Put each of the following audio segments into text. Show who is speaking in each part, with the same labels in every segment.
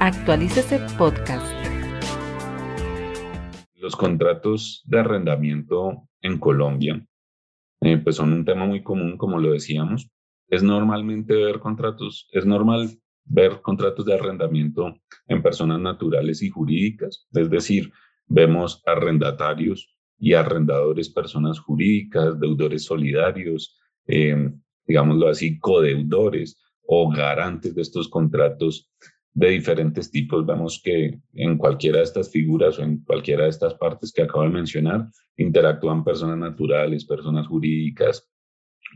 Speaker 1: Actualícese Podcast.
Speaker 2: Los contratos de arrendamiento en Colombia eh, pues son un tema muy común, como lo decíamos. Es normalmente ver contratos, es normal ver contratos de arrendamiento en personas naturales y jurídicas, es decir, vemos arrendatarios y arrendadores, personas jurídicas, deudores solidarios, eh, digámoslo así, codeudores o garantes de estos contratos de diferentes tipos. Vemos que en cualquiera de estas figuras o en cualquiera de estas partes que acabo de mencionar, interactúan personas naturales, personas jurídicas,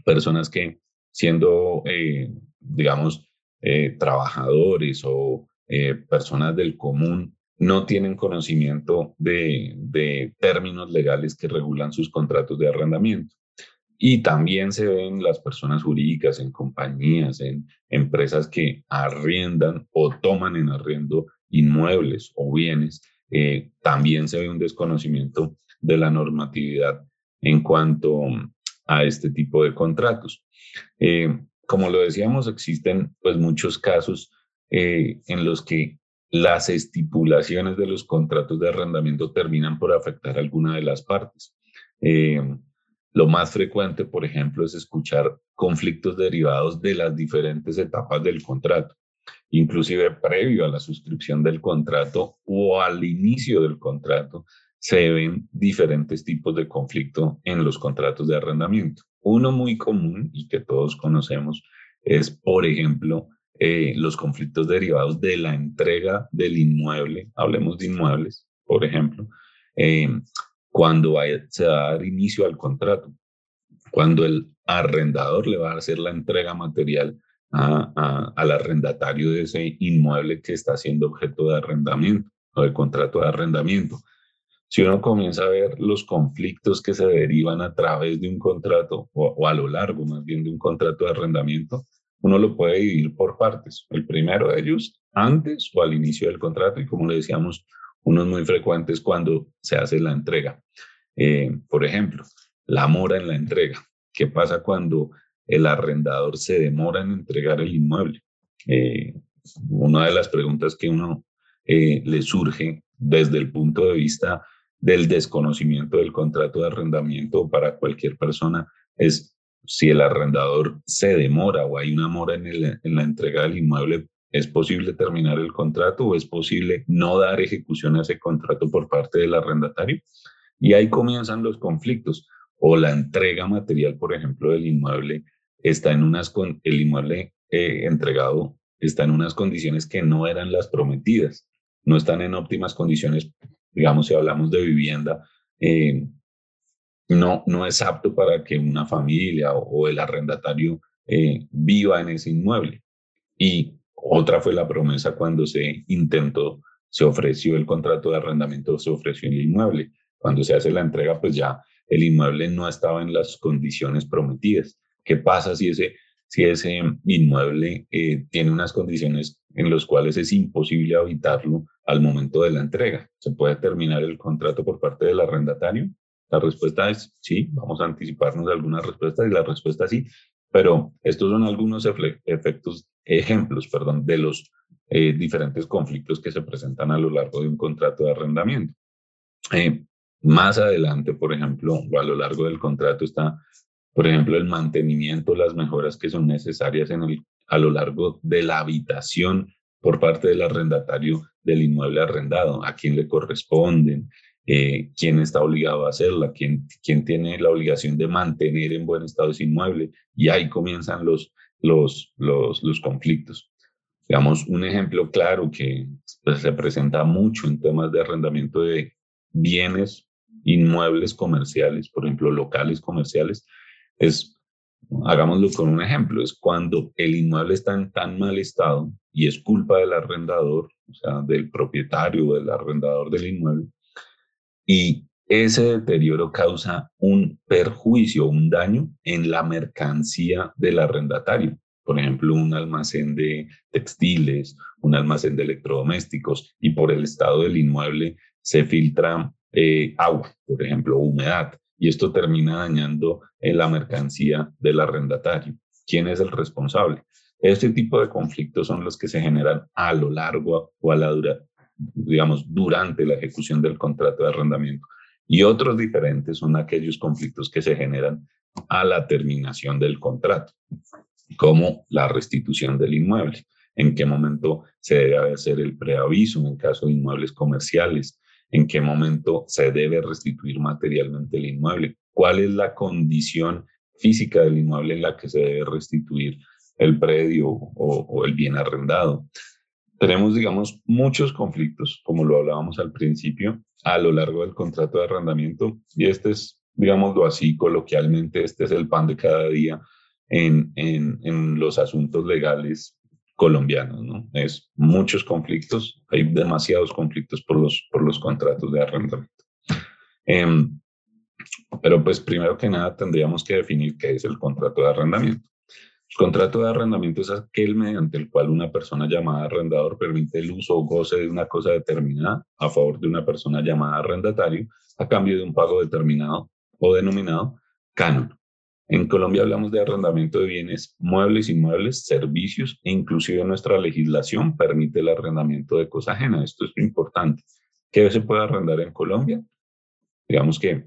Speaker 2: personas que siendo, eh, digamos, eh, trabajadores o eh, personas del común, no tienen conocimiento de, de términos legales que regulan sus contratos de arrendamiento. Y también se ven las personas jurídicas en compañías, en empresas que arriendan o toman en arriendo inmuebles o bienes. Eh, también se ve un desconocimiento de la normatividad en cuanto a este tipo de contratos. Eh, como lo decíamos, existen pues muchos casos eh, en los que las estipulaciones de los contratos de arrendamiento terminan por afectar a alguna de las partes. Lo más frecuente, por ejemplo, es escuchar conflictos derivados de las diferentes etapas del contrato, inclusive previo a la suscripción del contrato o al inicio del contrato, se ven diferentes tipos de conflicto en los contratos de arrendamiento. Uno muy común y que todos conocemos es, por ejemplo, eh, los conflictos derivados de la entrega del inmueble, hablemos de inmuebles, por ejemplo, eh, cuando se va a dar inicio al contrato, cuando el arrendador le va a hacer la entrega material al arrendatario de ese inmueble que está siendo objeto de arrendamiento o de contrato de arrendamiento. Si uno comienza a ver los conflictos que se derivan a través de un contrato o, o a lo largo más bien de un contrato de arrendamiento, uno lo puede dividir por partes. El primero de ellos antes o al inicio del contrato y como le decíamos, unos muy frecuentes cuando se hace la entrega. Eh, por ejemplo, la mora en la entrega. ¿Qué pasa cuando el arrendador se demora en entregar el inmueble? Eh, una de las preguntas que uno eh, le surge desde el punto de vista del desconocimiento del contrato de arrendamiento para cualquier persona es si el arrendador se demora o hay una mora en, en la entrega del inmueble, ¿Es posible terminar el contrato o es posible no dar ejecución a ese contrato por parte del arrendatario? Y ahí comienzan los conflictos. O la entrega material, por ejemplo, del inmueble está en unas el inmueble eh, entregado está en unas condiciones que no eran las prometidas, no están en óptimas condiciones, digamos, si hablamos de vivienda, eh, no, no es apto para que una familia o, el arrendatario eh, viva en ese inmueble. Y otra fue la promesa cuando se intentó, se ofreció el contrato de arrendamiento, se ofreció el inmueble. Cuando se hace la entrega, pues ya el inmueble no estaba en las condiciones prometidas. ¿Qué pasa si ese, si ese inmueble eh, tiene unas condiciones en las cuales es imposible habitarlo al momento de la entrega? ¿Se puede terminar el contrato por parte del arrendatario? La respuesta es sí, vamos a anticiparnos de algunas respuestas y la respuesta es sí, pero estos son algunos efectos, ejemplos, perdón, de los eh, diferentes conflictos que se presentan a lo largo de un contrato de arrendamiento. Eh, más adelante, por ejemplo, o a lo largo del contrato está, por ejemplo, el mantenimiento, las mejoras que son necesarias en el, a lo largo de la habitación por parte del arrendatario del inmueble arrendado, a quién le corresponden, eh, quién está obligado a hacerla, quién, quién tiene la obligación de mantener en buen estado ese inmueble, y ahí comienzan los, los, los, los conflictos. Digamos, un ejemplo claro que pues, se presenta mucho en temas de arrendamiento de bienes inmuebles comerciales, por ejemplo, locales comerciales, es, hagámoslo con un ejemplo, es cuando el inmueble está en tan mal estado y es culpa del arrendador, o sea, del propietario o del arrendador del inmueble, y ese deterioro causa un perjuicio, un daño en la mercancía del arrendatario. Por ejemplo, un almacén de textiles, un almacén de electrodomésticos y por el estado del inmueble se filtra eh, agua, por ejemplo, humedad, y esto termina dañando en la mercancía del arrendatario. ¿Quién es el responsable? Este tipo de conflictos son los que se generan a lo largo o a la dura, digamos, durante la ejecución del contrato de arrendamiento. Y otros diferentes son aquellos conflictos que se generan a la terminación del contrato, como la restitución del inmueble, en qué momento se debe hacer el preaviso en caso de inmuebles comerciales, en qué momento se debe restituir materialmente el inmueble, cuál es la condición física del inmueble en la que se debe restituir el predio o, el bien arrendado. Tenemos, digamos, muchos conflictos, como lo hablábamos al principio, a lo largo del contrato de arrendamiento y este es, digámoslo así, coloquialmente, este es el pan de cada día en, en, en los asuntos legales colombianos, ¿no? Es muchos conflictos, hay demasiados conflictos por los, por los contratos de arrendamiento. Em, pero pues primero que nada tendríamos que definir qué es el contrato de arrendamiento. El contrato de arrendamiento es aquel mediante el cual una persona llamada arrendador permite el uso o goce de una cosa determinada a favor de una persona llamada arrendatario a cambio de un pago determinado o denominado canon. En Colombia hablamos de arrendamiento de bienes muebles, inmuebles, servicios e inclusive nuestra legislación permite el arrendamiento de cosa ajena. Esto es importante. ¿Qué se puede arrendar en Colombia? Digamos que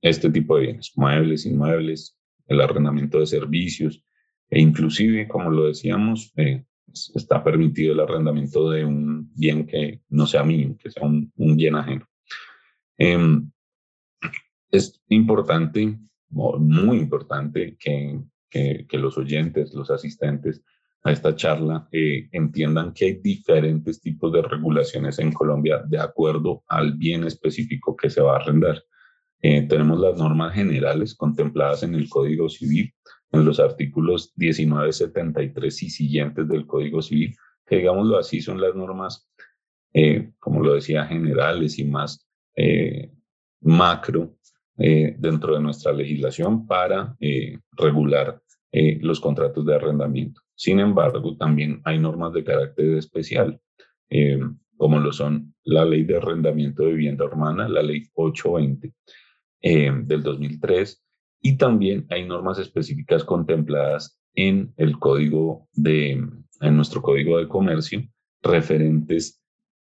Speaker 2: este tipo de bienes, muebles, inmuebles, el arrendamiento de servicios, e inclusive, como lo decíamos, eh, está permitido el arrendamiento de un bien que no sea mío, que sea un, bien ajeno. Em, es importante, muy importante, que, que, los oyentes, los asistentes a esta charla eh, entiendan que hay diferentes tipos de regulaciones en Colombia de acuerdo al bien específico que se va a arrendar. Eh, tenemos las normas generales contempladas en el Código Civil, en los artículos 1973 y siguientes del Código Civil, que digámoslo así son las normas, eh, como lo decía, generales y más eh, macro dentro de nuestra legislación para regular los contratos de arrendamiento. Sin embargo, también hay normas de carácter especial, como lo son la Ley de Arrendamiento de Vivienda Hermana, la Ley 820, eh, del 2003 y también hay normas específicas contempladas en el código de, en nuestro código de comercio referentes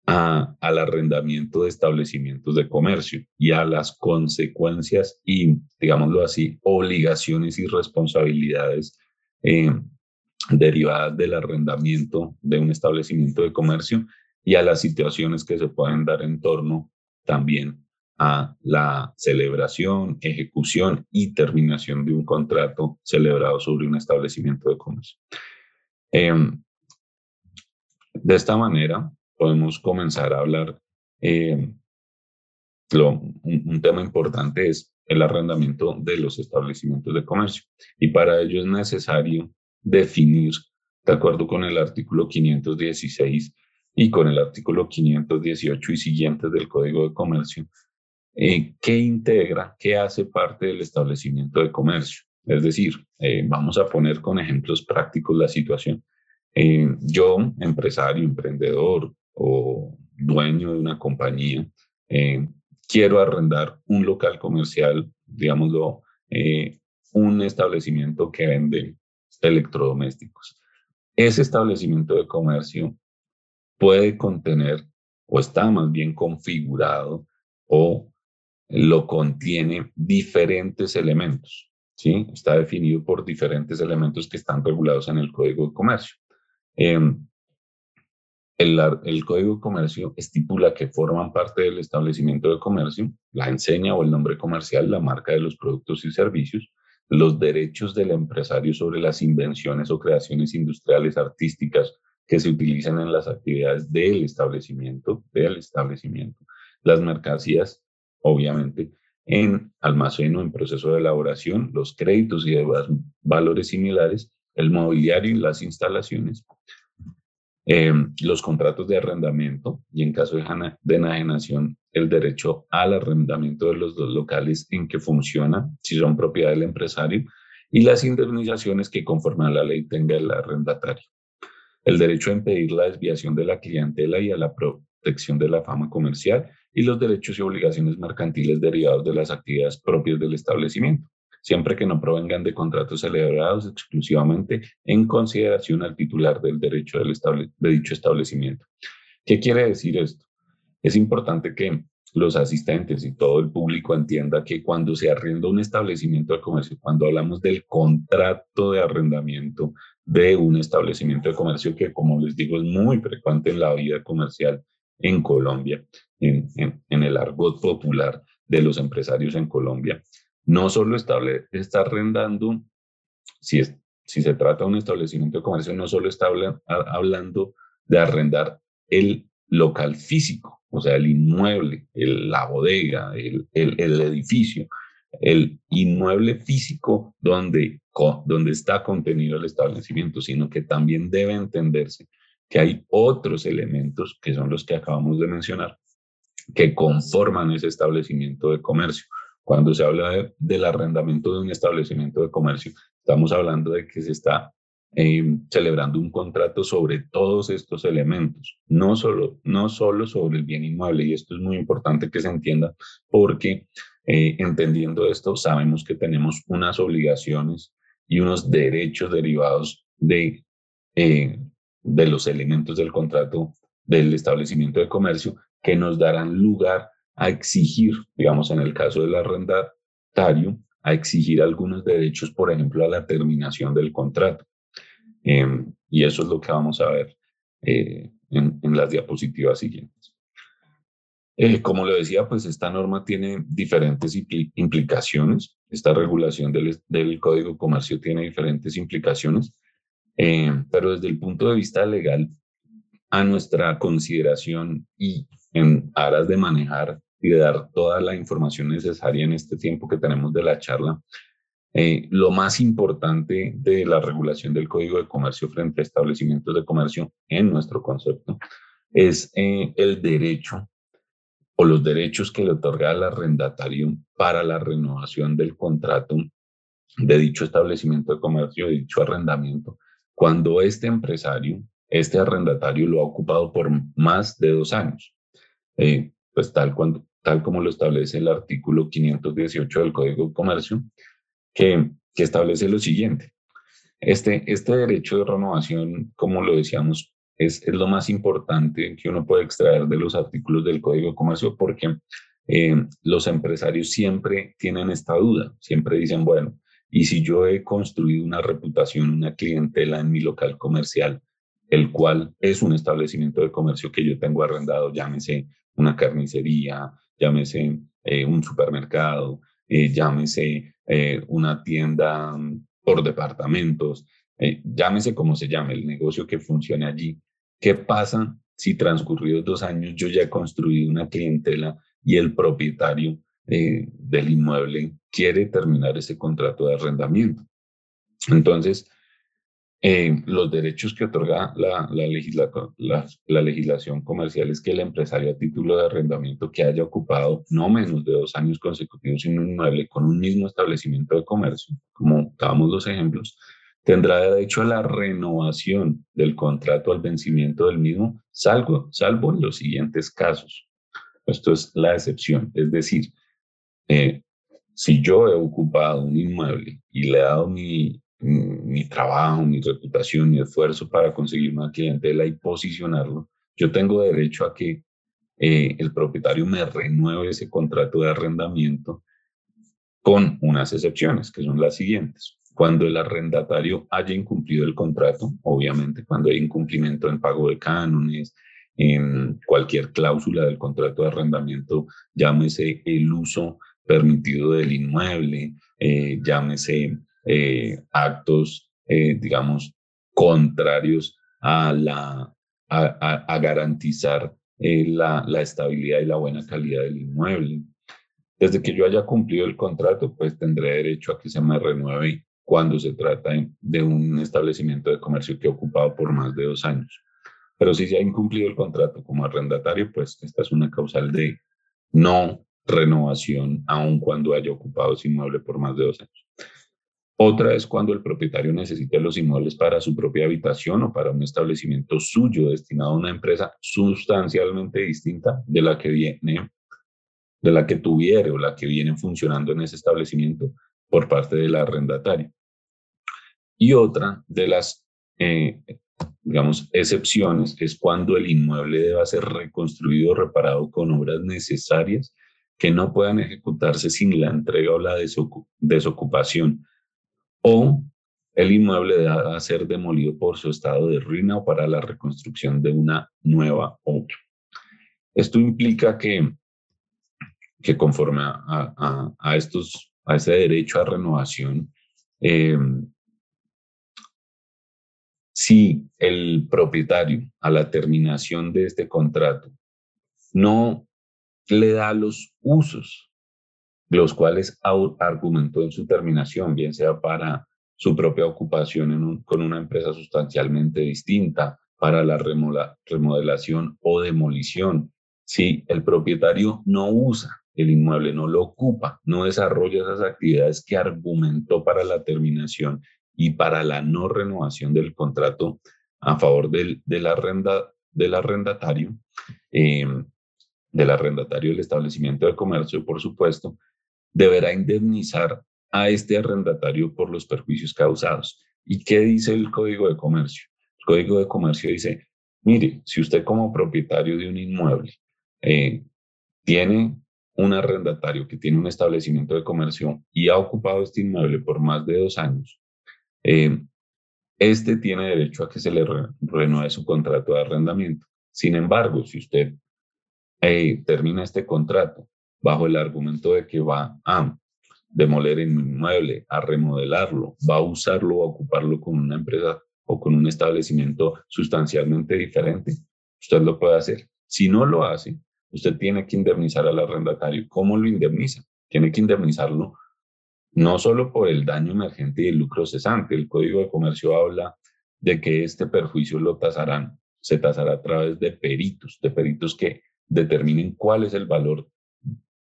Speaker 2: a, al arrendamiento de establecimientos de comercio y a las consecuencias y, digámoslo así, obligaciones y responsabilidades eh, derivadas del arrendamiento de un establecimiento de comercio y a las situaciones que se pueden dar en torno también a la celebración, ejecución y terminación de un contrato celebrado sobre un establecimiento de comercio. Em, de esta manera, podemos comenzar a hablar. Eh, un, tema importante es el arrendamiento de los establecimientos de comercio y para ello es necesario definir, de acuerdo con el artículo 516 y con el artículo 518 y siguientes del Código de Comercio, eh, qué integra, qué hace parte del establecimiento de comercio. Es decir, eh, vamos a poner con ejemplos prácticos la situación. Eh, yo, empresario, emprendedor o dueño de una compañía, quiero arrendar un local comercial, digámoslo, un establecimiento que vende electrodomésticos. Ese establecimiento de comercio puede contener o está más bien configurado o lo contiene diferentes elementos. ¿sí? Está definido por diferentes elementos que están regulados en el Código de Comercio. Em, el, Código de Comercio estipula que forman parte del establecimiento de comercio la enseña o el nombre comercial, la marca de los productos y servicios, los derechos del empresario sobre las invenciones o creaciones industriales artísticas que se utilizan en las actividades del establecimiento, del establecimiento, las mercancías obviamente, en almacén o en proceso de elaboración, los créditos y demás valores similares, el mobiliario y las instalaciones, eh, los contratos de arrendamiento y en caso de, enajenación, el derecho al arrendamiento de los dos locales en que funciona, si son propiedad del empresario, y las indemnizaciones que conforme a la ley tenga el arrendatario. El derecho a impedir la desviación de la clientela y a la protección de la fama comercial y los derechos y obligaciones mercantiles derivados de las actividades propias del establecimiento. siempre que no provengan de contratos celebrados exclusivamente en consideración al titular del derecho de dicho establecimiento. ¿Qué quiere decir esto? Es importante que los asistentes y todo el público entienda que cuando se arrienda un establecimiento de comercio, cuando hablamos del contrato de arrendamiento de un establecimiento de comercio que, como les digo, es muy frecuente en la vida comercial en Colombia, en, el argot popular de los empresarios en Colombia, no solo está arrendando, si, se trata de un establecimiento de comercio, no solo está hablando de arrendar el local físico, o sea, el inmueble, la bodega, el, edificio, el inmueble físico donde está contenido el establecimiento, sino que también debe entenderse que hay otros elementos que son los que acabamos de mencionar, que conforman ese establecimiento de comercio. Cuando se habla del arrendamiento de un establecimiento de comercio, estamos hablando de que se está eh, celebrando un contrato sobre todos estos elementos, no solo, no solo sobre el bien inmueble. Y esto es muy importante que se entienda porque eh, entendiendo esto, sabemos que tenemos unas obligaciones y unos derechos derivados de, eh, de los elementos del contrato del establecimiento de comercio que nos darán lugar a exigir, digamos, en el caso del arrendatario, a exigir algunos derechos, por ejemplo, a la terminación del contrato. Em, y eso es lo que vamos a ver eh, en, las diapositivas siguientes. Eh, como lo decía, pues esta norma tiene diferentes implicaciones. Esta regulación del, del Código de Comercio tiene diferentes implicaciones, em, pero desde el punto de vista legal, a nuestra consideración y en aras de manejar y de dar toda la información necesaria en este tiempo que tenemos de la charla, eh, lo más importante de la regulación del Código de Comercio frente a establecimientos de comercio en nuestro concepto es eh, el derecho o los derechos que le otorga al arrendatario para la renovación del contrato de dicho establecimiento de comercio, de dicho arrendamiento, cuando este empresario, este arrendatario lo ha ocupado por más de dos años, eh, pues tal, cuando, tal como lo establece el artículo 518 del Código de Comercio, que, establece lo siguiente. Este, este derecho de renovación, como lo decíamos, es, es, lo más importante que uno puede extraer de los artículos del Código de Comercio porque eh, los empresarios siempre tienen esta duda, siempre dicen, bueno, y si yo he construido una reputación, una clientela en mi local comercial, el cual es un establecimiento de comercio que yo tengo arrendado, llámese una carnicería, llámese eh, un supermercado, eh, llámese eh, una tienda mm, por departamentos, llámese como se llame, el negocio que funcione allí. ¿Qué pasa si transcurridos dos años yo ya he construido una clientela y el propietario del inmueble quiere terminar ese contrato de arrendamiento? Entonces, eh, los derechos que otorga la, legislación comercial es que el empresario a título de arrendamiento que haya ocupado no menos de dos años consecutivos en un inmueble con un mismo establecimiento de comercio, como dábamos los ejemplos, tendrá derecho a la renovación del contrato al vencimiento del mismo, salvo, salvo en los siguientes casos. Esto es la excepción, es decir, eh, si yo he ocupado un inmueble y le he dado mi, mi trabajo, mi reputación, mi esfuerzo para conseguir una clientela y posicionarlo, yo tengo derecho a que eh, el propietario me renueve ese contrato de arrendamiento con unas excepciones, que son las siguientes. Cuando el arrendatario haya incumplido el contrato, obviamente cuando hay incumplimiento en pago de cánones, en cualquier cláusula del contrato de arrendamiento, llámese el uso permitido del inmueble, eh, llámese eh, actos, eh, digamos, contrarios a, la, a, garantizar eh, la, la, estabilidad y la buena calidad del inmueble. Desde que yo haya cumplido el contrato, pues tendré derecho a que se me renueve cuando se trata de un establecimiento de comercio que he ocupado por más de dos años. Pero si se ha incumplido el contrato como arrendatario, pues esta es una causal de no renovación, aun cuando haya ocupado ese inmueble por más de dos años. Otra es cuando el propietario necesita los inmuebles para su propia habitación o para un establecimiento suyo destinado a una empresa sustancialmente distinta de la que viene, de la que tuviere o la que viene funcionando en ese establecimiento por parte del arrendatario. Y otra de las, eh, digamos, excepciones es cuando el inmueble deba ser reconstruido o reparado con obras necesarias que no puedan ejecutarse sin la entrega o la desocupación o el inmueble debe ser demolido por su estado de ruina o para la reconstrucción de una nueva obra. Esto implica que, que conforme a, a, estos, a ese derecho a renovación, eh, si el propietario a la terminación de este contrato no le da los usos, los cuales argumentó en su terminación, bien sea para su propia ocupación con una empresa sustancialmente distinta, para la remodelación o demolición. Si el propietario no usa el inmueble, no lo ocupa, no desarrolla esas actividades que argumentó para la terminación y para la no renovación del contrato a favor del, del, arrenda, del arrendatario, eh, del arrendatario del establecimiento de comercio, por supuesto, deberá indemnizar a este arrendatario por los perjuicios causados. ¿Y qué dice el Código de Comercio? El Código de Comercio dice, mire, si usted como propietario de un inmueble eh, tiene un arrendatario que tiene un establecimiento de comercio y ha ocupado este inmueble por más de dos años, eh, este tiene derecho a que se le renueve su contrato de arrendamiento. Sin embargo, si usted eh, termina este contrato bajo el argumento de que va a demoler el inmueble, a remodelarlo, va a usarlo a ocuparlo con una empresa o con un establecimiento sustancialmente diferente, usted lo puede hacer. Si no lo hace, usted tiene que indemnizar al arrendatario. ¿Cómo lo indemniza? Tiene que indemnizarlo no solo por el daño emergente y el lucro cesante. El Código de Comercio habla de que este perjuicio lo tasarán, se tasará a través de peritos, de peritos que determinen cuál es el valor,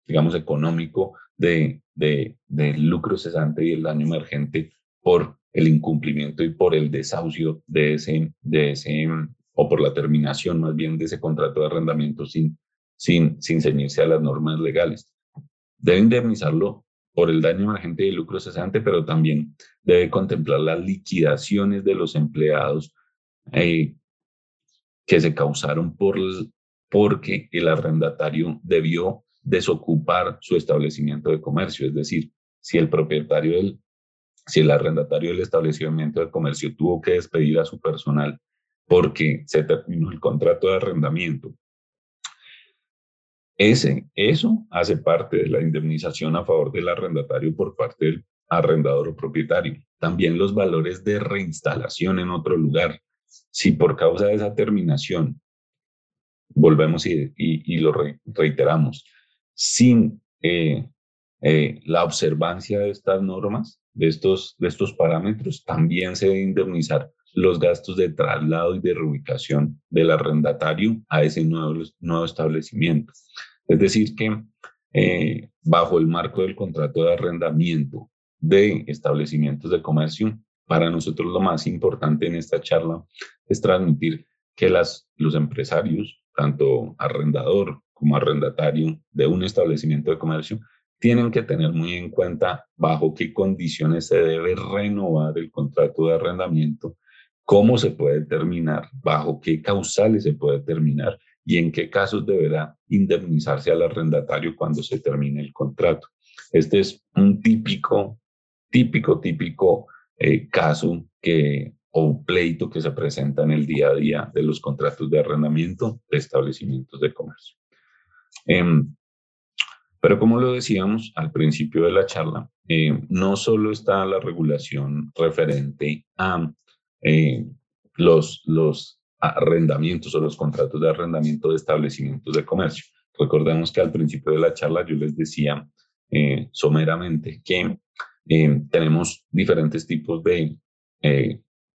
Speaker 2: digamos, económico de, de, del lucro cesante y el daño emergente por el incumplimiento y por el desahucio de ese, de ese, o por la terminación más bien de ese contrato de arrendamiento sin, sin, sin ceñirse a las normas legales. Debe indemnizarlo por el daño emergente y el lucro cesante, pero también debe contemplar las liquidaciones de los empleados eh, que se causaron por, porque el arrendatario debió desocupar su establecimiento de comercio. Es decir, si el propietario del, si el arrendatario del establecimiento de comercio tuvo que despedir a su personal porque se terminó el contrato de arrendamiento ese, eso hace parte de la indemnización a favor del arrendatario por parte del arrendador o propietario. También los valores de reinstalación en otro lugar. Si por causa de esa terminación, volvemos y, lo reiteramos, sin eh, eh, la observancia de estas normas, de estos, de estos parámetros, también se debe indemnizar los gastos de traslado y de reubicación del arrendatario a ese nuevo, nuevo establecimiento. Es decir, que eh, bajo el marco del contrato de arrendamiento de establecimientos de comercio, para nosotros lo más importante en esta charla es transmitir que las, los empresarios, tanto arrendador como arrendatario de un establecimiento de comercio, tienen que tener muy en cuenta bajo qué condiciones se debe renovar el contrato de arrendamiento cómo se puede terminar, bajo qué causales se puede terminar y en qué casos deberá indemnizarse al arrendatario cuando se termine el contrato. Este es un típico, típico, típico eh, caso que, o pleito que se presenta en el día a día de los contratos de arrendamiento de establecimientos de comercio. Em, pero como lo decíamos al principio de la charla, eh, no solo está la regulación referente a eh, los, los arrendamientos o los contratos de arrendamiento de establecimientos de comercio. Recordemos que al principio de la charla yo les decía eh, someramente que eh, tenemos diferentes tipos de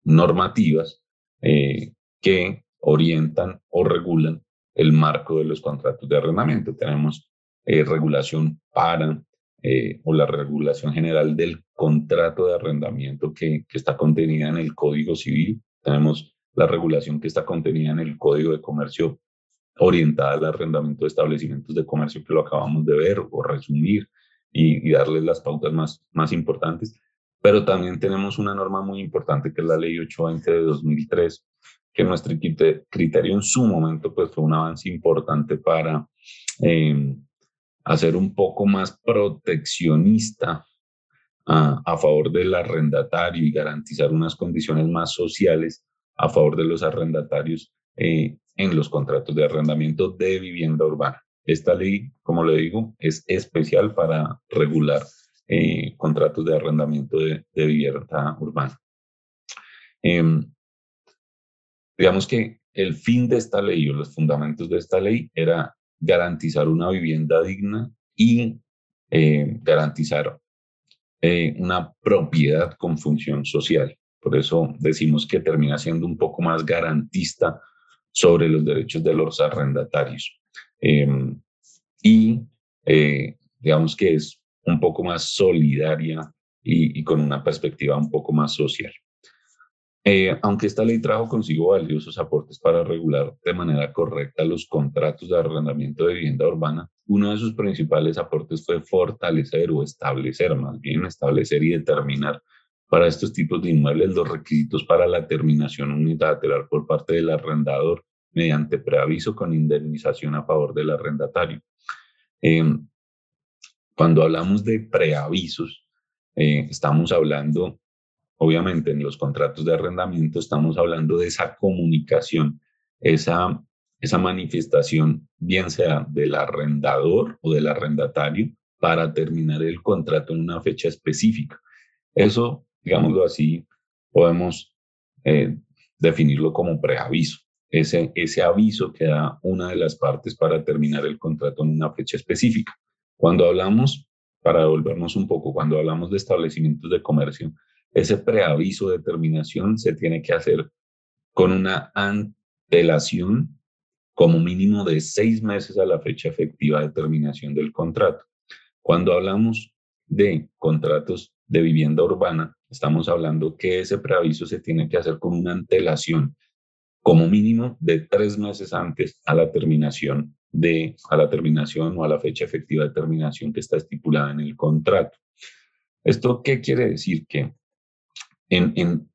Speaker 2: normativas que orientan o regulan el marco de los contratos de arrendamiento. Tenemos regulación para eh, o la regulación general del contrato de arrendamiento que, que está contenida en el Código Civil. Tenemos la regulación que está contenida en el Código de Comercio orientada al arrendamiento de establecimientos de comercio que lo acabamos de ver o resumir. y, darles las pautas más, más importantes. Pero también tenemos una norma muy importante que es la ley 820 de 2003, que nuestro criterio en su momento pues fue un avance importante para eh, hacer un poco más proteccionista a, favor del arrendatario y garantizar unas condiciones más sociales a favor de los arrendatarios eh, en los contratos de arrendamiento de vivienda urbana. Esta ley, como le digo, es especial para regular eh, contratos de arrendamiento de, vivienda urbana. Em, digamos que el fin de esta ley o los fundamentos de esta ley era garantizar una vivienda digna y eh, garantizar eh, una propiedad con función social. Por eso decimos que termina siendo un poco más garantista sobre los derechos de los arrendatarios. Em, y eh, digamos que es un poco más solidaria y, con una perspectiva un poco más social. Eh, aunque esta ley trajo consigo valiosos aportes para regular de manera correcta los contratos de arrendamiento de vivienda urbana, uno de sus principales aportes fue fortalecer o establecer, más bien establecer y determinar para estos tipos de inmuebles los requisitos para la terminación unilateral por parte del arrendador mediante preaviso con indemnización a favor del arrendatario. Em, cuando hablamos de preavisos, eh, estamos hablando, obviamente en los contratos de arrendamiento, estamos hablando de esa comunicación, esa esa manifestación, bien sea del arrendador o del arrendatario, para terminar el contrato en una fecha específica. Eso, digámoslo así, podemos eh, definirlo como preaviso. Ese, ese aviso que da una de las partes para terminar el contrato en una fecha específica. Cuando hablamos, para devolvernos un poco, cuando hablamos de establecimientos de comercio, ese preaviso de terminación se tiene que hacer con una antelación como mínimo de seis meses a la fecha efectiva de terminación del contrato. Cuando hablamos de contratos de vivienda urbana, estamos hablando que ese preaviso se tiene que hacer con una antelación como mínimo de tres meses antes a la terminación de a la terminación o a la fecha efectiva de terminación que está estipulada en el contrato. ¿Esto qué quiere decir? Que en, en,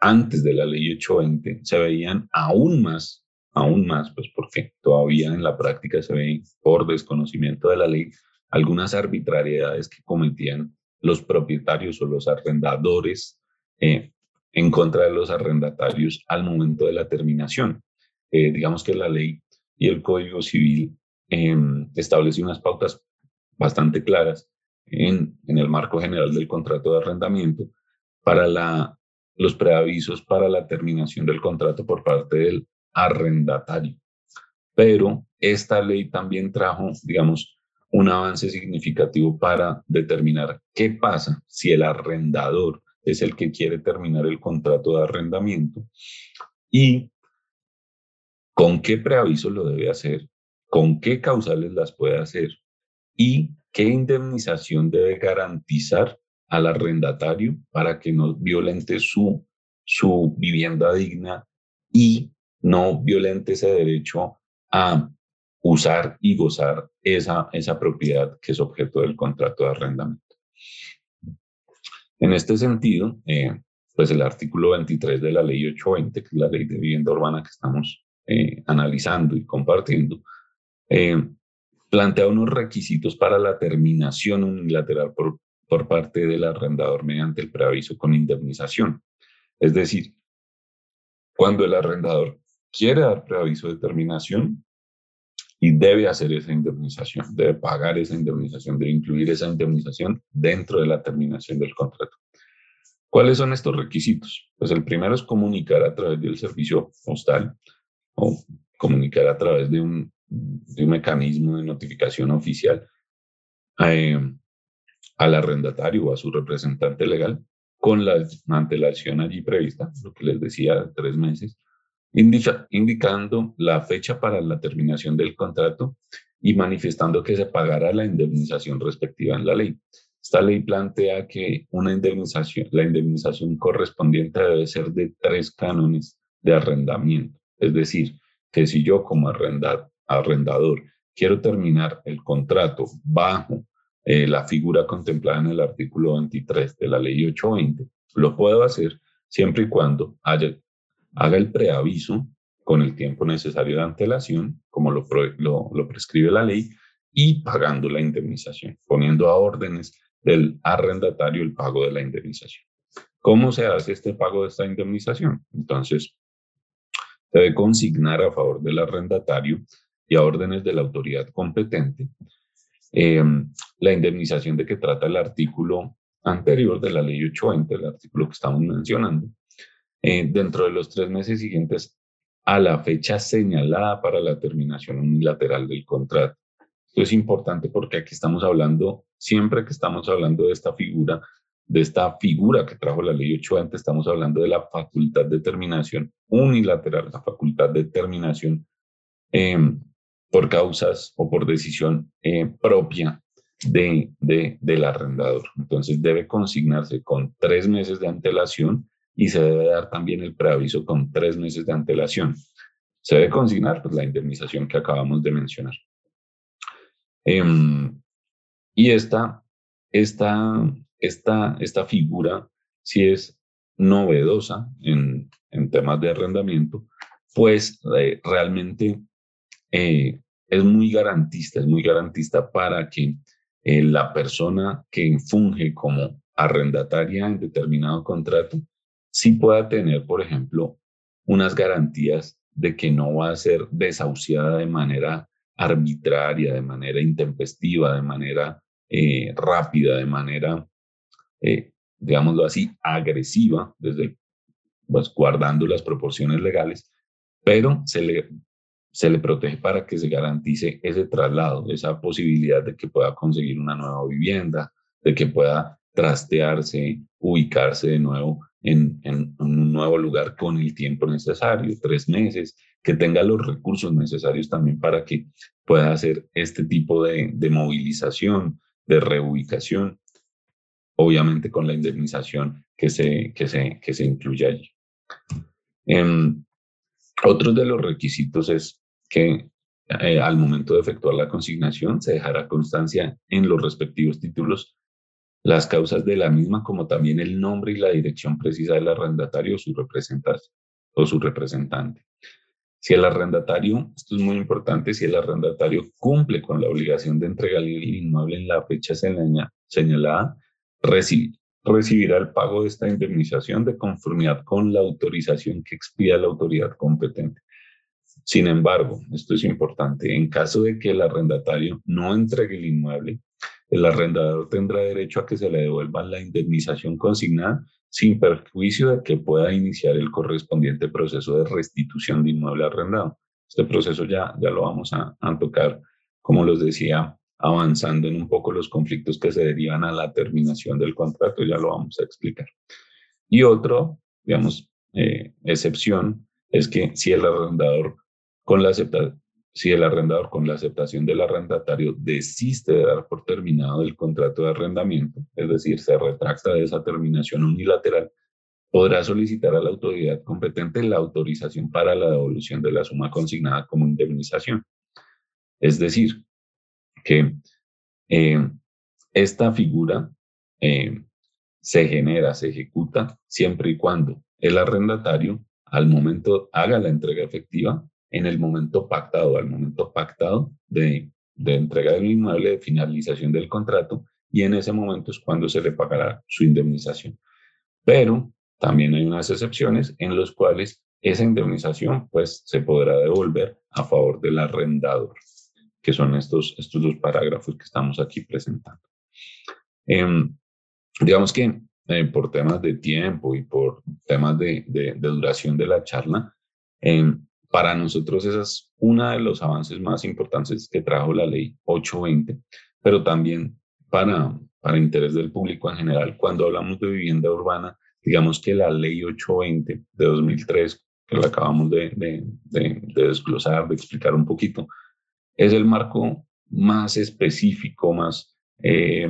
Speaker 2: antes de la ley 820 se veían aún más aún más, pues porque todavía en la práctica se ven por desconocimiento de la ley algunas arbitrariedades que cometían los propietarios o los arrendadores eh, en contra de los arrendatarios al momento de la terminación. Eh, digamos que la ley y el Código Civil eh, establece unas pautas bastante claras en, el marco general del contrato de arrendamiento para los preavisos para la terminación del contrato por parte del arrendatario. Pero esta ley también trajo, digamos, un avance significativo para determinar qué pasa si el arrendador es el que quiere terminar el contrato de arrendamiento y con qué preaviso lo debe hacer, con qué causales las puede hacer y qué indemnización debe garantizar al arrendatario para que no violente su, su vivienda digna y no violente ese derecho a usar y gozar esa, esa propiedad que es objeto del contrato de arrendamiento. En este sentido, eh, pues el artículo 23 de la ley 820, que es la ley de vivienda urbana que estamos eh, analizando y compartiendo, eh, plantea unos requisitos para la terminación unilateral por, por parte del arrendador mediante el preaviso con indemnización. Es decir, cuando el arrendador quiere dar preaviso de terminación y debe hacer esa indemnización, debe pagar esa indemnización, debe incluir esa indemnización dentro de la terminación del contrato. ¿Cuáles son estos requisitos? Pues el primero es comunicar a través del servicio postal o comunicar a través de un, de un mecanismo de notificación oficial eh, al arrendatario o a su representante legal con la antelación allí prevista, lo que les decía, tres meses, indicando la fecha para la terminación del contrato y manifestando que se pagará la indemnización respectiva en la ley. Esta ley plantea que una indemnización, la indemnización correspondiente debe ser de tres cánones de arrendamiento. Es decir, que si yo como arrendador quiero terminar el contrato bajo eh, la figura contemplada en el artículo 23 de la ley 820, lo puedo hacer siempre y cuando haga el preaviso con el tiempo necesario de antelación, como lo prescribe la ley, y pagando la indemnización, poniendo a órdenes del arrendatario el pago de la indemnización. ¿Cómo se hace este pago de esta indemnización? Entonces, debe consignar a favor del arrendatario y a órdenes de la autoridad competente eh, la indemnización de que trata el artículo anterior de la ley 820, el artículo que estamos mencionando, eh, dentro de los tres meses siguientes a la fecha señalada para la terminación unilateral del contrato. Esto es importante porque aquí estamos hablando, siempre que estamos hablando de esta figura, de esta figura que trajo la ley 820, estamos hablando de la facultad de terminación unilateral, la facultad de terminación eh, por causas o por decisión eh, propia de, de, del arrendador. Entonces debe consignarse con tres meses de antelación y se debe dar también el preaviso con tres meses de antelación. Se debe consignar pues, la indemnización que acabamos de mencionar. Em, y esta, esta, esta, esta figura, si es novedosa en, en temas de arrendamiento, pues eh, realmente eh, es muy garantista, es muy garantista para que eh, la persona que funge como arrendataria en determinado contrato sí pueda tener, por ejemplo, unas garantías de que no va a ser desahuciada de manera arbitraria, de manera intempestiva, de manera eh, rápida, de manera, digámoslo así, agresiva, desde pues, guardando las proporciones legales, pero se le se le protege para que se garantice ese traslado, esa posibilidad de que pueda conseguir una nueva vivienda, de que pueda trastearse, ubicarse de nuevo en, un nuevo lugar con el tiempo necesario, tres meses, que tenga los recursos necesarios también para que pueda hacer este tipo de, movilización, de reubicación, obviamente con la indemnización que se, que se, que se incluye allí. Em, otro de los requisitos es que eh, al momento de efectuar la consignación se dejará constancia en los respectivos títulos las causas de la misma, como también el nombre y la dirección precisa del arrendatario o su. O su representante. Si el arrendatario, esto es muy importante, si el arrendatario cumple con la obligación de entregar el inmueble en la fecha señalada, recibirá el pago de esta indemnización de conformidad con la autorización que expida la autoridad competente. Sin embargo, esto es importante, en caso de que el arrendatario no entregue el inmueble, el arrendador tendrá derecho a que se le devuelva la indemnización consignada sin perjuicio de que pueda iniciar el correspondiente proceso de restitución de inmueble arrendado. Este proceso ya, ya lo vamos a, a tocar, como les decía, avanzando en un poco los conflictos que se derivan a la terminación del contrato, ya lo vamos a explicar. Y otro, digamos, eh, excepción es que si el arrendador con la si el arrendador con la aceptación del arrendatario desiste de dar por terminado el contrato de arrendamiento, es decir, se retracta de esa terminación unilateral, podrá solicitar a la autoridad competente la autorización para la devolución de la suma consignada como indemnización. Es decir, que eh, esta figura eh, se genera, se ejecuta siempre y cuando el arrendatario al momento haga la entrega efectiva en el momento pactado, al momento pactado de, de entrega del inmueble, de finalización del contrato, y en ese momento es cuando se le pagará su indemnización. Pero también hay unas excepciones en las cuales esa indemnización pues se podrá devolver a favor del arrendador, que son estos, estos dos parágrafos que estamos aquí presentando. Em, digamos que eh, por temas de tiempo y por temas de, de, de duración de la charla, eh, para nosotros esa es una de los avances más importantes que trajo la ley 820, pero también para, para interés del público en general, cuando hablamos de vivienda urbana, digamos que la ley 820 de 2003, que la acabamos de, de, desglosar, de explicar un poquito, es el marco más específico, más, eh,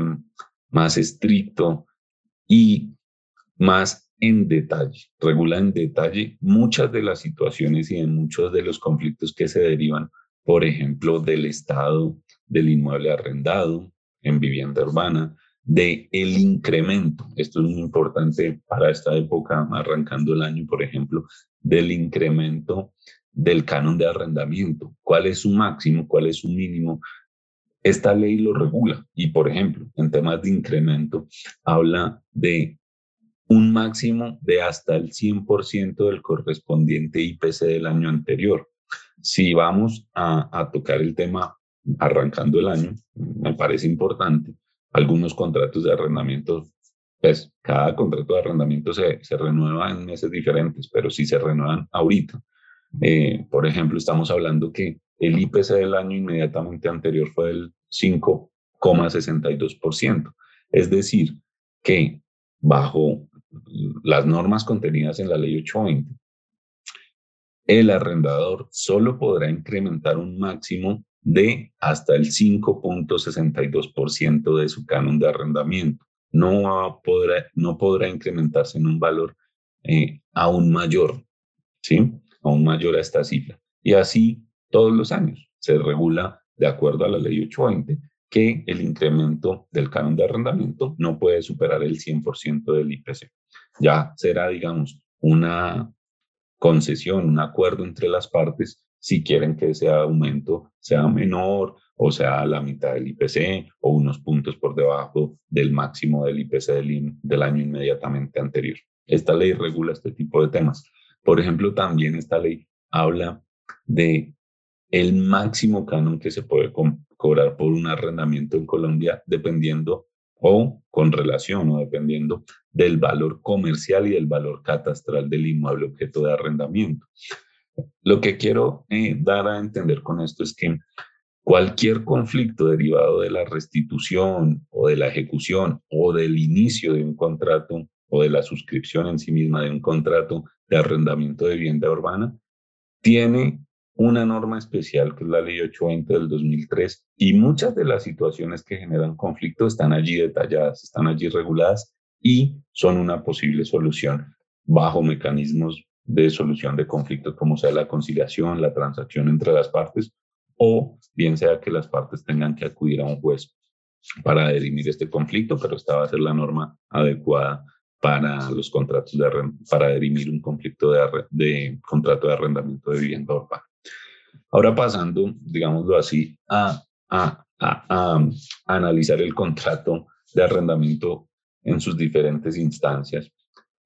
Speaker 2: más estricto y más en detalle, regula en detalle muchas de las situaciones y en muchos de los conflictos que se derivan, por ejemplo, del estado del inmueble arrendado, en vivienda urbana, de el incremento, esto es muy importante para esta época, arrancando el año, por ejemplo, del incremento del canon de arrendamiento, cuál es su máximo, cuál es su mínimo. Esta ley lo regula y, por ejemplo, en temas de incremento, habla de un máximo de hasta el 100% del correspondiente IPC del año anterior. Si vamos a, tocar el tema arrancando el año, me parece importante, algunos contratos de arrendamiento, pues cada contrato de arrendamiento se, se renueva en meses diferentes, pero si se renuevan ahorita. Eh, por ejemplo, estamos hablando que el IPC del año inmediatamente anterior fue del 5,62%. Es decir, que bajo las normas contenidas en la ley 820, el arrendador solo podrá incrementar un máximo de hasta el 5.62% de su canon de arrendamiento. No podrá, no podrá incrementarse en un valor eh, aún mayor, ¿sí? Aún mayor a esta cifra. Y así todos los años se regula de acuerdo a la ley 820 que el incremento del canon de arrendamiento no puede superar el 100% del IPC. Ya será, digamos, una concesión, un acuerdo entre las partes si quieren que ese aumento sea menor o sea la mitad del IPC o unos puntos por debajo del máximo del IPC del, del año inmediatamente anterior. Esta ley regula este tipo de temas. Por ejemplo, también esta ley habla de el máximo canon que se puede cobrar por un arrendamiento en Colombia dependiendo o con relación o dependiendo del valor comercial y del valor catastral del inmueble objeto de arrendamiento. Lo que quiero eh, dar a entender con esto es que cualquier conflicto derivado de la restitución o de la ejecución o del inicio de un contrato o de la suscripción en sí misma de un contrato de arrendamiento de vivienda urbana tiene una norma especial que es la ley 820 del 2003 y muchas de las situaciones que generan conflicto están allí detalladas, están allí reguladas y son una posible solución bajo mecanismos de solución de conflictos, como sea la conciliación, la transacción entre las partes, o bien sea que las partes tengan que acudir a un juez para dirimir este conflicto, pero esta va a ser la norma adecuada para los contratos de para dirimir un conflicto de, de contrato de arrendamiento de vivienda urbana. Ahora pasando, digámoslo así, a, a, a, a analizar el contrato de arrendamiento en sus diferentes instancias,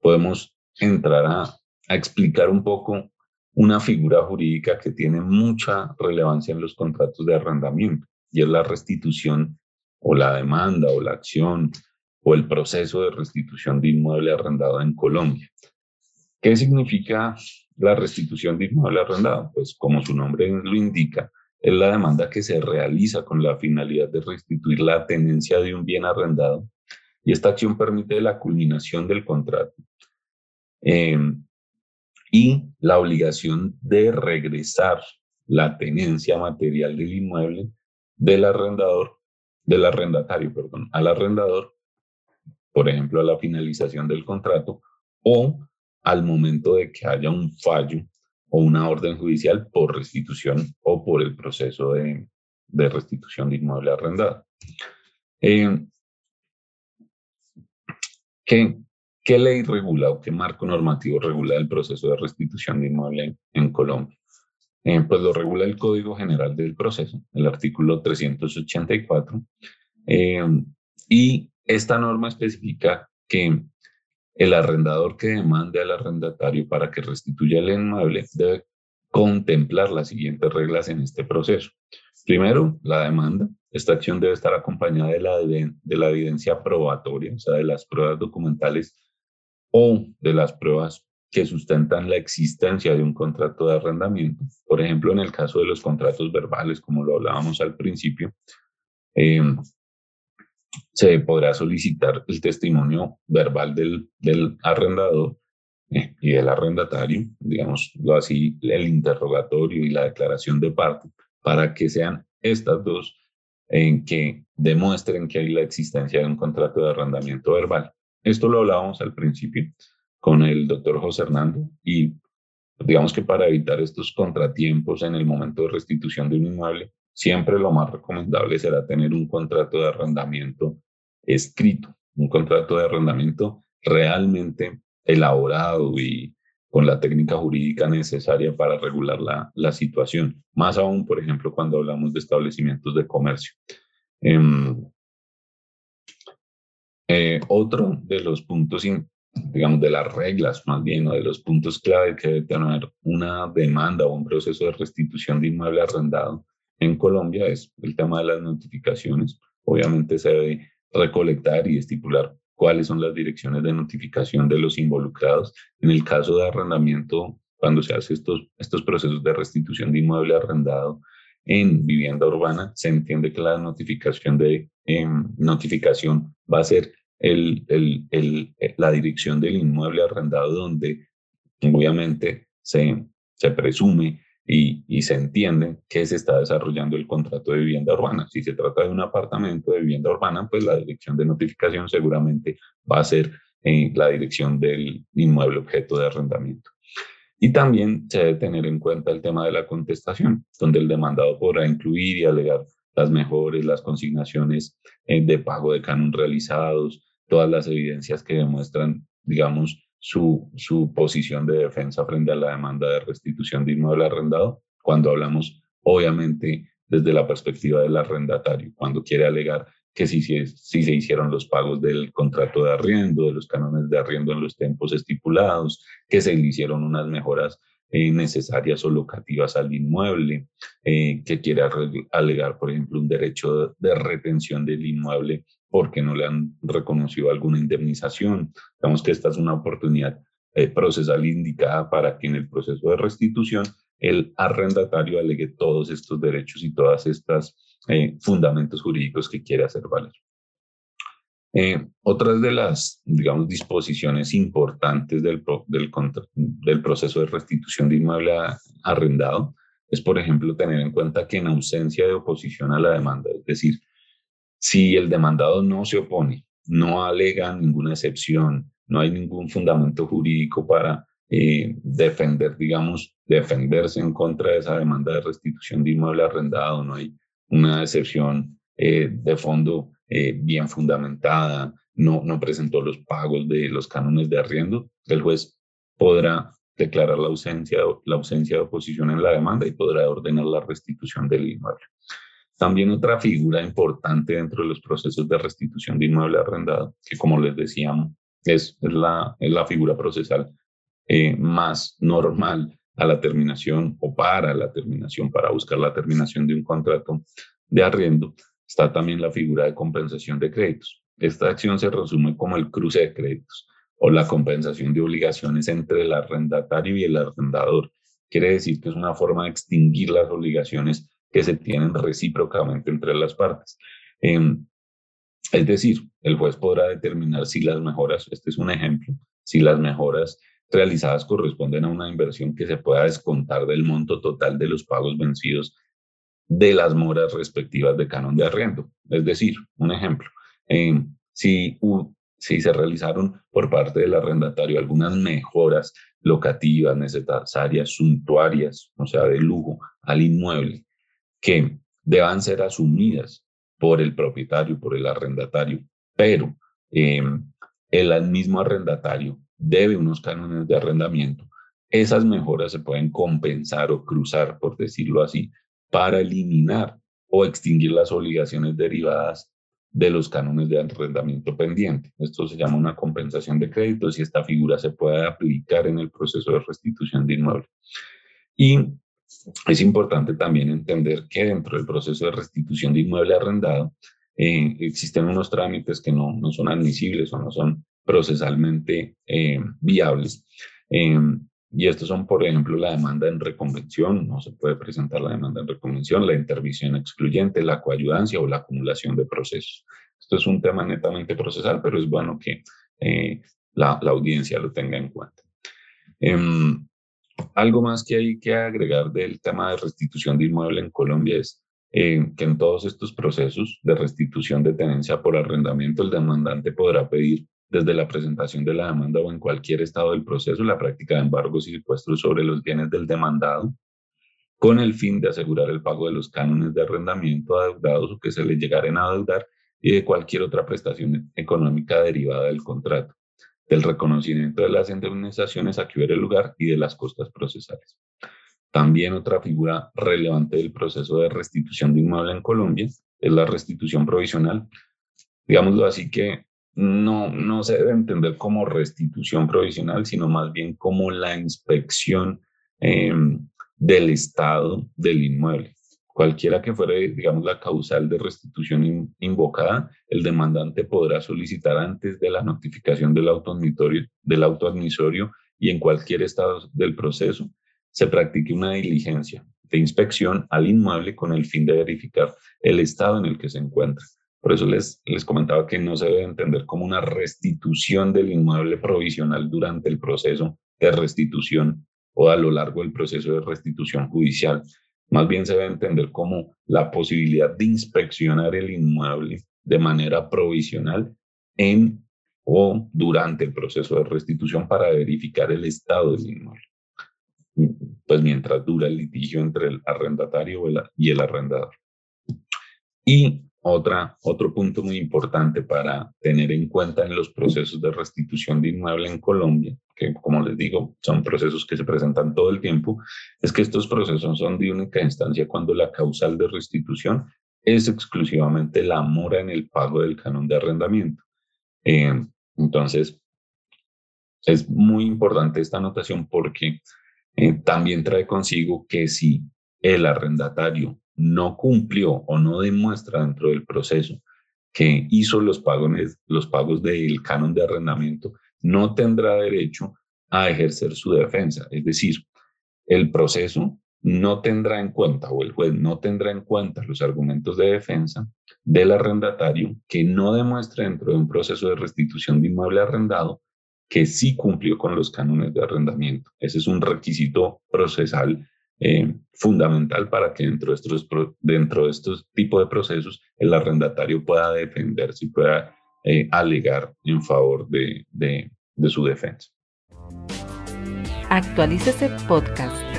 Speaker 2: podemos entrar a a explicar un poco una figura jurídica que tiene mucha relevancia en los contratos de arrendamiento y es la restitución o la demanda o la acción o el proceso de restitución de inmueble arrendado en Colombia. ¿Qué significa la restitución de inmueble arrendado? Pues como su nombre lo indica, es la demanda que se realiza con la finalidad de restituir la tenencia de un bien arrendado y esta acción permite la culminación del contrato. Eh, y la obligación de regresar la tenencia material del inmueble del arrendador, del arrendatario, perdón, al arrendador, por ejemplo, a la finalización del contrato o al momento de que haya un fallo o una orden judicial por restitución o por el proceso de, de restitución de inmueble arrendado. Eh, ¿qué, ¿Qué ley regula o qué marco normativo regula el proceso de restitución de inmueble en, Colombia? Eh, pues lo regula el Código General del Proceso, el artículo 384. Eh, y esta norma especifica que el arrendador que demande al arrendatario para que restituya el inmueble debe contemplar las siguientes reglas en este proceso. Primero, la demanda. Esta acción debe estar acompañada de la, de la evidencia probatoria, o sea, de las pruebas documentales o de las pruebas que sustentan la existencia de un contrato de arrendamiento. Por ejemplo, en el caso de los contratos verbales, como lo hablábamos al principio, em, se podrá solicitar el testimonio verbal del, del arrendador eh, y del arrendatario, digámoslo así, el interrogatorio y la declaración de parte, para que sean estas dos en que demuestren que hay la existencia de un contrato de arrendamiento verbal. Esto lo hablábamos al principio con el doctor José Hernando y digamos que para evitar estos contratiempos en el momento de restitución de un inmueble, siempre lo más recomendable será tener un contrato de arrendamiento escrito, un contrato de arrendamiento realmente elaborado y con la técnica jurídica necesaria para regular la, la situación. Más aún, por ejemplo, cuando hablamos de establecimientos de comercio. Em, eh, otro de los puntos, digamos, de las reglas más bien, o de los puntos clave que debe tener una demanda o un proceso de restitución de inmueble arrendado en Colombia es el tema de las notificaciones. Obviamente se debe recolectar y estipular cuáles son las direcciones de notificación de los involucrados. En el caso de arrendamiento, cuando se hace estos, estos procesos de restitución de inmueble arrendado en vivienda urbana, se entiende que la notificación, de, em, notificación va a ser el, el, el, la dirección del inmueble arrendado donde obviamente se, se presume y, se entiende que se está desarrollando el contrato de vivienda urbana. Si se trata de un apartamento de vivienda urbana, pues la dirección de notificación seguramente va a ser en la dirección del inmueble objeto de arrendamiento. Y también se debe tener en cuenta el tema de la contestación, donde el demandado podrá incluir y alegar las mejores, las consignaciones eh, de pago de canon realizados, todas las evidencias que demuestran, digamos, su, su posición de defensa frente a la demanda de restitución de inmueble arrendado, cuando hablamos, obviamente, desde la perspectiva del arrendatario, cuando quiere alegar que si, si, si, se hicieron los pagos del contrato de arriendo, de los cánones de arriendo en los tiempos estipulados, que se le hicieron unas mejoras eh, necesarias o locativas al inmueble, eh, que quiere alegar, por ejemplo, un derecho de retención del inmueble porque no le han reconocido alguna indemnización. Digamos que esta es una oportunidad eh, procesal indicada para que en el proceso de restitución el arrendatario alegue todos estos derechos y todas estas eh, fundamentos jurídicos que quiere hacer valer. Eh, otras de las, digamos, disposiciones importantes del, del, del proceso de restitución de inmueble arrendado es, por ejemplo, tener en cuenta que en ausencia de oposición a la demanda, es decir, si el demandado no se opone, no alega ninguna excepción, no hay ningún fundamento jurídico para eh, defender, digamos, defenderse en contra de esa demanda de restitución de inmueble arrendado, no hay una excepción eh, de fondo eh, bien fundamentada, no, no presentó los pagos de los cánones de arriendo, el juez podrá declarar la ausencia, la ausencia de oposición en la demanda y podrá ordenar la restitución del inmueble. También otra figura importante dentro de los procesos de restitución de inmueble arrendado, que como les decíamos, es, la, es la figura procesal eh, más normal a la terminación o para la terminación, para buscar la terminación de un contrato de arriendo, está también la figura de compensación de créditos. Esta acción se resume como el cruce de créditos o la compensación de obligaciones entre el arrendatario y el arrendador. Quiere decir que es una forma de extinguir las obligaciones que se tienen recíprocamente entre las partes. Em, es decir, el juez podrá determinar si las mejoras, este es un ejemplo, si las mejoras realizadas corresponden a una inversión que se pueda descontar del monto total de los pagos vencidos de las moras respectivas de canon de arriendo. Es decir, un ejemplo, em, si, si se realizaron por parte del arrendatario algunas mejoras locativas necesarias, suntuarias, o sea, de lujo al inmueble, que deban ser asumidas por el propietario, por el arrendatario, pero em, el mismo arrendatario debe unos cánones de arrendamiento. Esas mejoras se pueden compensar o cruzar, por decirlo así, para eliminar o extinguir las obligaciones derivadas de los cánones de arrendamiento pendiente. Esto se llama una compensación de créditos y esta figura se puede aplicar en el proceso de restitución de inmueble. Y es importante también entender que dentro del proceso de restitución de inmueble arrendado eh, existen unos trámites que no, no, son admisibles o no son procesalmente eh, viables. Eh, y estos son, por ejemplo, la demanda en reconvención, no se puede presentar la demanda en reconvención, la intervención excluyente, la coayudancia o la acumulación de procesos. Esto es un tema netamente procesal, pero es bueno que la, la, audiencia lo tenga en cuenta. Algo más que hay que agregar del tema de restitución de inmueble en Colombia es eh, que en todos estos procesos de restitución de tenencia por arrendamiento, el demandante podrá pedir desde la presentación de la demanda o en cualquier estado del proceso la práctica de embargos y secuestros sobre los bienes del demandado con el fin de asegurar el pago de los cánones de arrendamiento adeudados o que se les llegaren a adeudar y de cualquier otra prestación económica derivada del contrato, del reconocimiento de las indemnizaciones a que hubiera lugar y de las costas procesales. También otra figura relevante del proceso de restitución de inmueble en Colombia es la restitución provisional. Digámoslo así que no, no se debe entender como restitución provisional, sino más bien como la inspección em, del estado del inmueble. Cualquiera que fuera, digamos, la causal de restitución invocada, el demandante podrá solicitar antes de la notificación del autoadmitorio, del autoadmisorio y en cualquier estado del proceso se practique una diligencia de inspección al inmueble con el fin de verificar el estado en el que se encuentra. Por eso les, les comentaba que no se debe entender como una restitución del inmueble provisional durante el proceso de restitución o a lo largo del proceso de restitución judicial. Más bien se debe entender como la posibilidad de inspeccionar el inmueble de manera provisional en o durante el proceso de restitución para verificar el estado del inmueble. Pues mientras dura el litigio entre el arrendatario y el arrendador. Y otra, otro punto muy importante para tener en cuenta en los procesos de restitución de inmueble en Colombia, que como les digo, son procesos que se presentan todo el tiempo, es que estos procesos son de única instancia cuando la causal de restitución es exclusivamente la mora en el pago del canon de arrendamiento. Eh, entonces, es muy importante esta anotación porque eh, también trae consigo que si el arrendatario no cumplió o no demuestra dentro del proceso que hizo los pagos, los pagos del canon de arrendamiento, no tendrá derecho a ejercer su defensa. Es decir, el proceso no tendrá en cuenta o el juez no tendrá en cuenta los argumentos de defensa del arrendatario que no demuestre dentro de un proceso de restitución de inmueble arrendado que sí cumplió con los cánones de arrendamiento. Ese es un requisito procesal eh, fundamental para que dentro de, estos, dentro de estos tipos de procesos el arrendatario pueda defenderse y pueda eh, alegar en favor de, de, de su defensa.
Speaker 1: Actualícese podcast